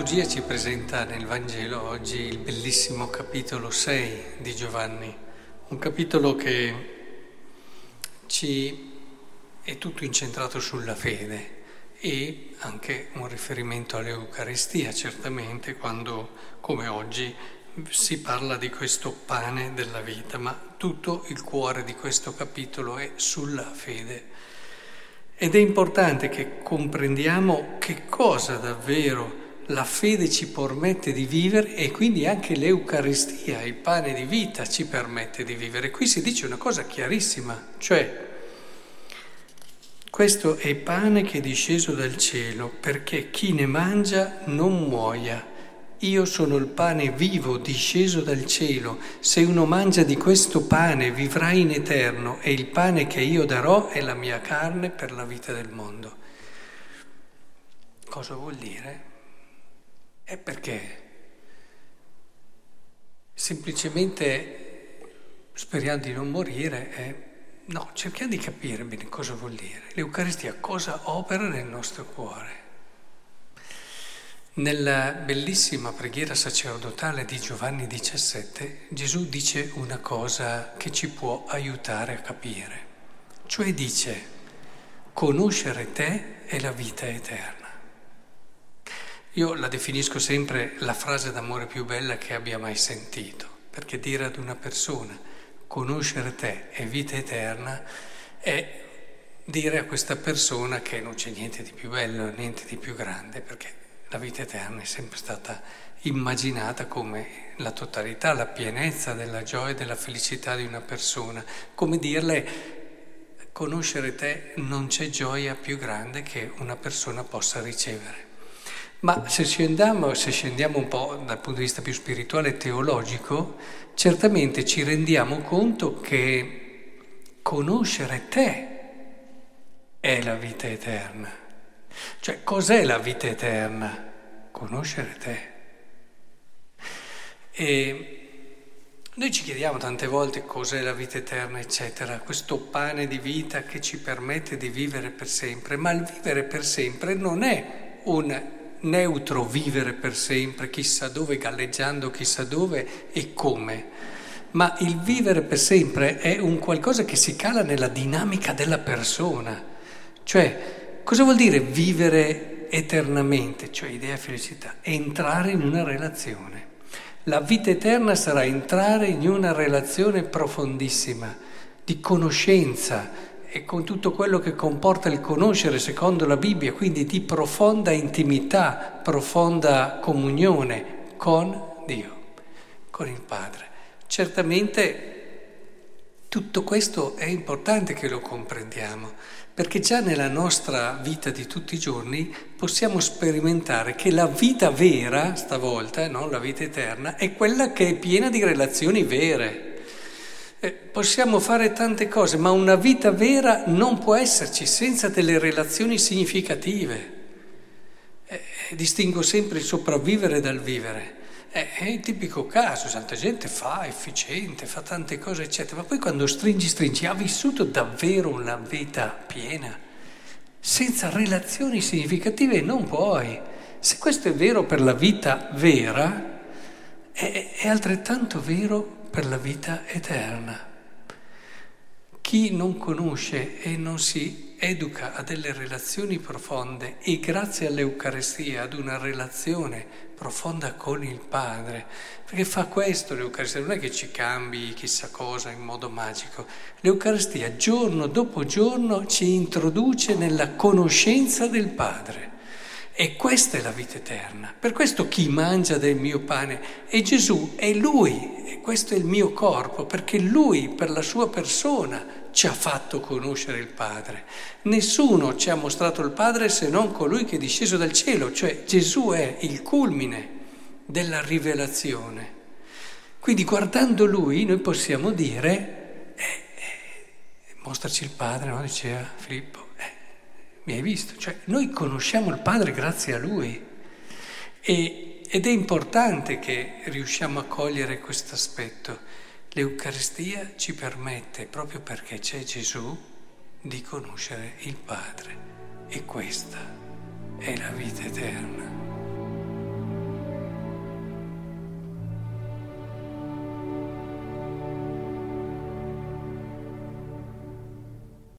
liturgia ci presenta nel Vangelo oggi il bellissimo capitolo 6 di Giovanni, un capitolo che ci è tutto incentrato sulla fede e anche un riferimento all'Eucaristia, certamente, quando, come oggi, si parla di questo pane della vita, ma tutto il cuore di questo capitolo è sulla fede. Ed è importante che comprendiamo che cosa davvero la fede ci permette di vivere e quindi anche l'Eucaristia, il pane di vita, ci permette di vivere. Qui si dice una cosa chiarissima, cioè questo è pane che è disceso dal cielo perché chi ne mangia non muoia. Io sono il pane vivo disceso dal cielo. Se uno mangia di questo pane vivrà in eterno e il pane che io darò è la mia carne per la vita del mondo. Cosa vuol dire? È perché semplicemente speriamo di non morire è No, cerchiamo di capire bene cosa vuol dire. L'Eucaristia cosa opera nel nostro cuore. Nella bellissima preghiera sacerdotale di Giovanni XVII, Gesù dice una cosa che ci può aiutare a capire. Cioè dice, conoscere te è la vita eterna. Io la definisco sempre la frase d'amore più bella che abbia mai sentito, perché dire ad una persona, conoscere te e vita eterna è dire a questa persona che non c'è niente di più bello, niente di più grande, perché la vita eterna è sempre stata immaginata come la totalità, la pienezza della gioia e della felicità di una persona, come dirle conoscere te non c'è gioia più grande che una persona possa ricevere. Ma se scendiamo, se scendiamo un po' dal punto di vista più spirituale e teologico, certamente ci rendiamo conto che conoscere te è la vita eterna. Cioè, cos'è la vita eterna? Conoscere te. E noi ci chiediamo tante volte cos'è la vita eterna, eccetera, questo pane di vita che ci permette di vivere per sempre, ma il vivere per sempre non è un neutro vivere per sempre, chissà dove, galleggiando chissà dove e come, ma il vivere per sempre è un qualcosa che si cala nella dinamica della persona. Cioè, cosa vuol dire vivere eternamente, cioè idea felicità? Entrare in una relazione. La vita eterna sarà entrare in una relazione profondissima, di conoscenza, e con tutto quello che comporta il conoscere secondo la Bibbia, quindi di profonda intimità, profonda comunione con Dio, con il Padre. Certamente tutto questo è importante che lo comprendiamo, perché già nella nostra vita di tutti i giorni possiamo sperimentare che la vita vera, stavolta, non la vita eterna, è quella che è piena di relazioni vere. Eh, possiamo fare tante cose, ma una vita vera non può esserci senza delle relazioni significative. Eh, distingo sempre il sopravvivere dal vivere. Eh, è il tipico caso, tanta gente fa, efficiente, fa tante cose, eccetera, ma poi quando stringi, stringi, ha vissuto davvero una vita piena. Senza relazioni significative non puoi. Se questo è vero per la vita vera, è, è altrettanto vero per la vita eterna. Chi non conosce e non si educa a delle relazioni profonde e grazie all'Eucarestia ad una relazione profonda con il Padre, perché fa questo l'Eucaristia, non è che ci cambi chissà cosa in modo magico, l'Eucaristia giorno dopo giorno ci introduce nella conoscenza del Padre. E questa è la vita eterna. Per questo chi mangia del mio pane è Gesù, è Lui, questo è il mio corpo, perché Lui per la sua persona ci ha fatto conoscere il Padre. Nessuno ci ha mostrato il Padre se non colui che è disceso dal cielo, cioè Gesù è il culmine della rivelazione. Quindi guardando Lui noi possiamo dire, eh, eh, mostraci il Padre, no? diceva Filippo mi hai visto? Cioè, noi conosciamo il Padre grazie a Lui e, ed è importante che riusciamo a cogliere questo aspetto. L'Eucaristia ci permette, proprio perché c'è Gesù, di conoscere il Padre e questa è la vita eterna.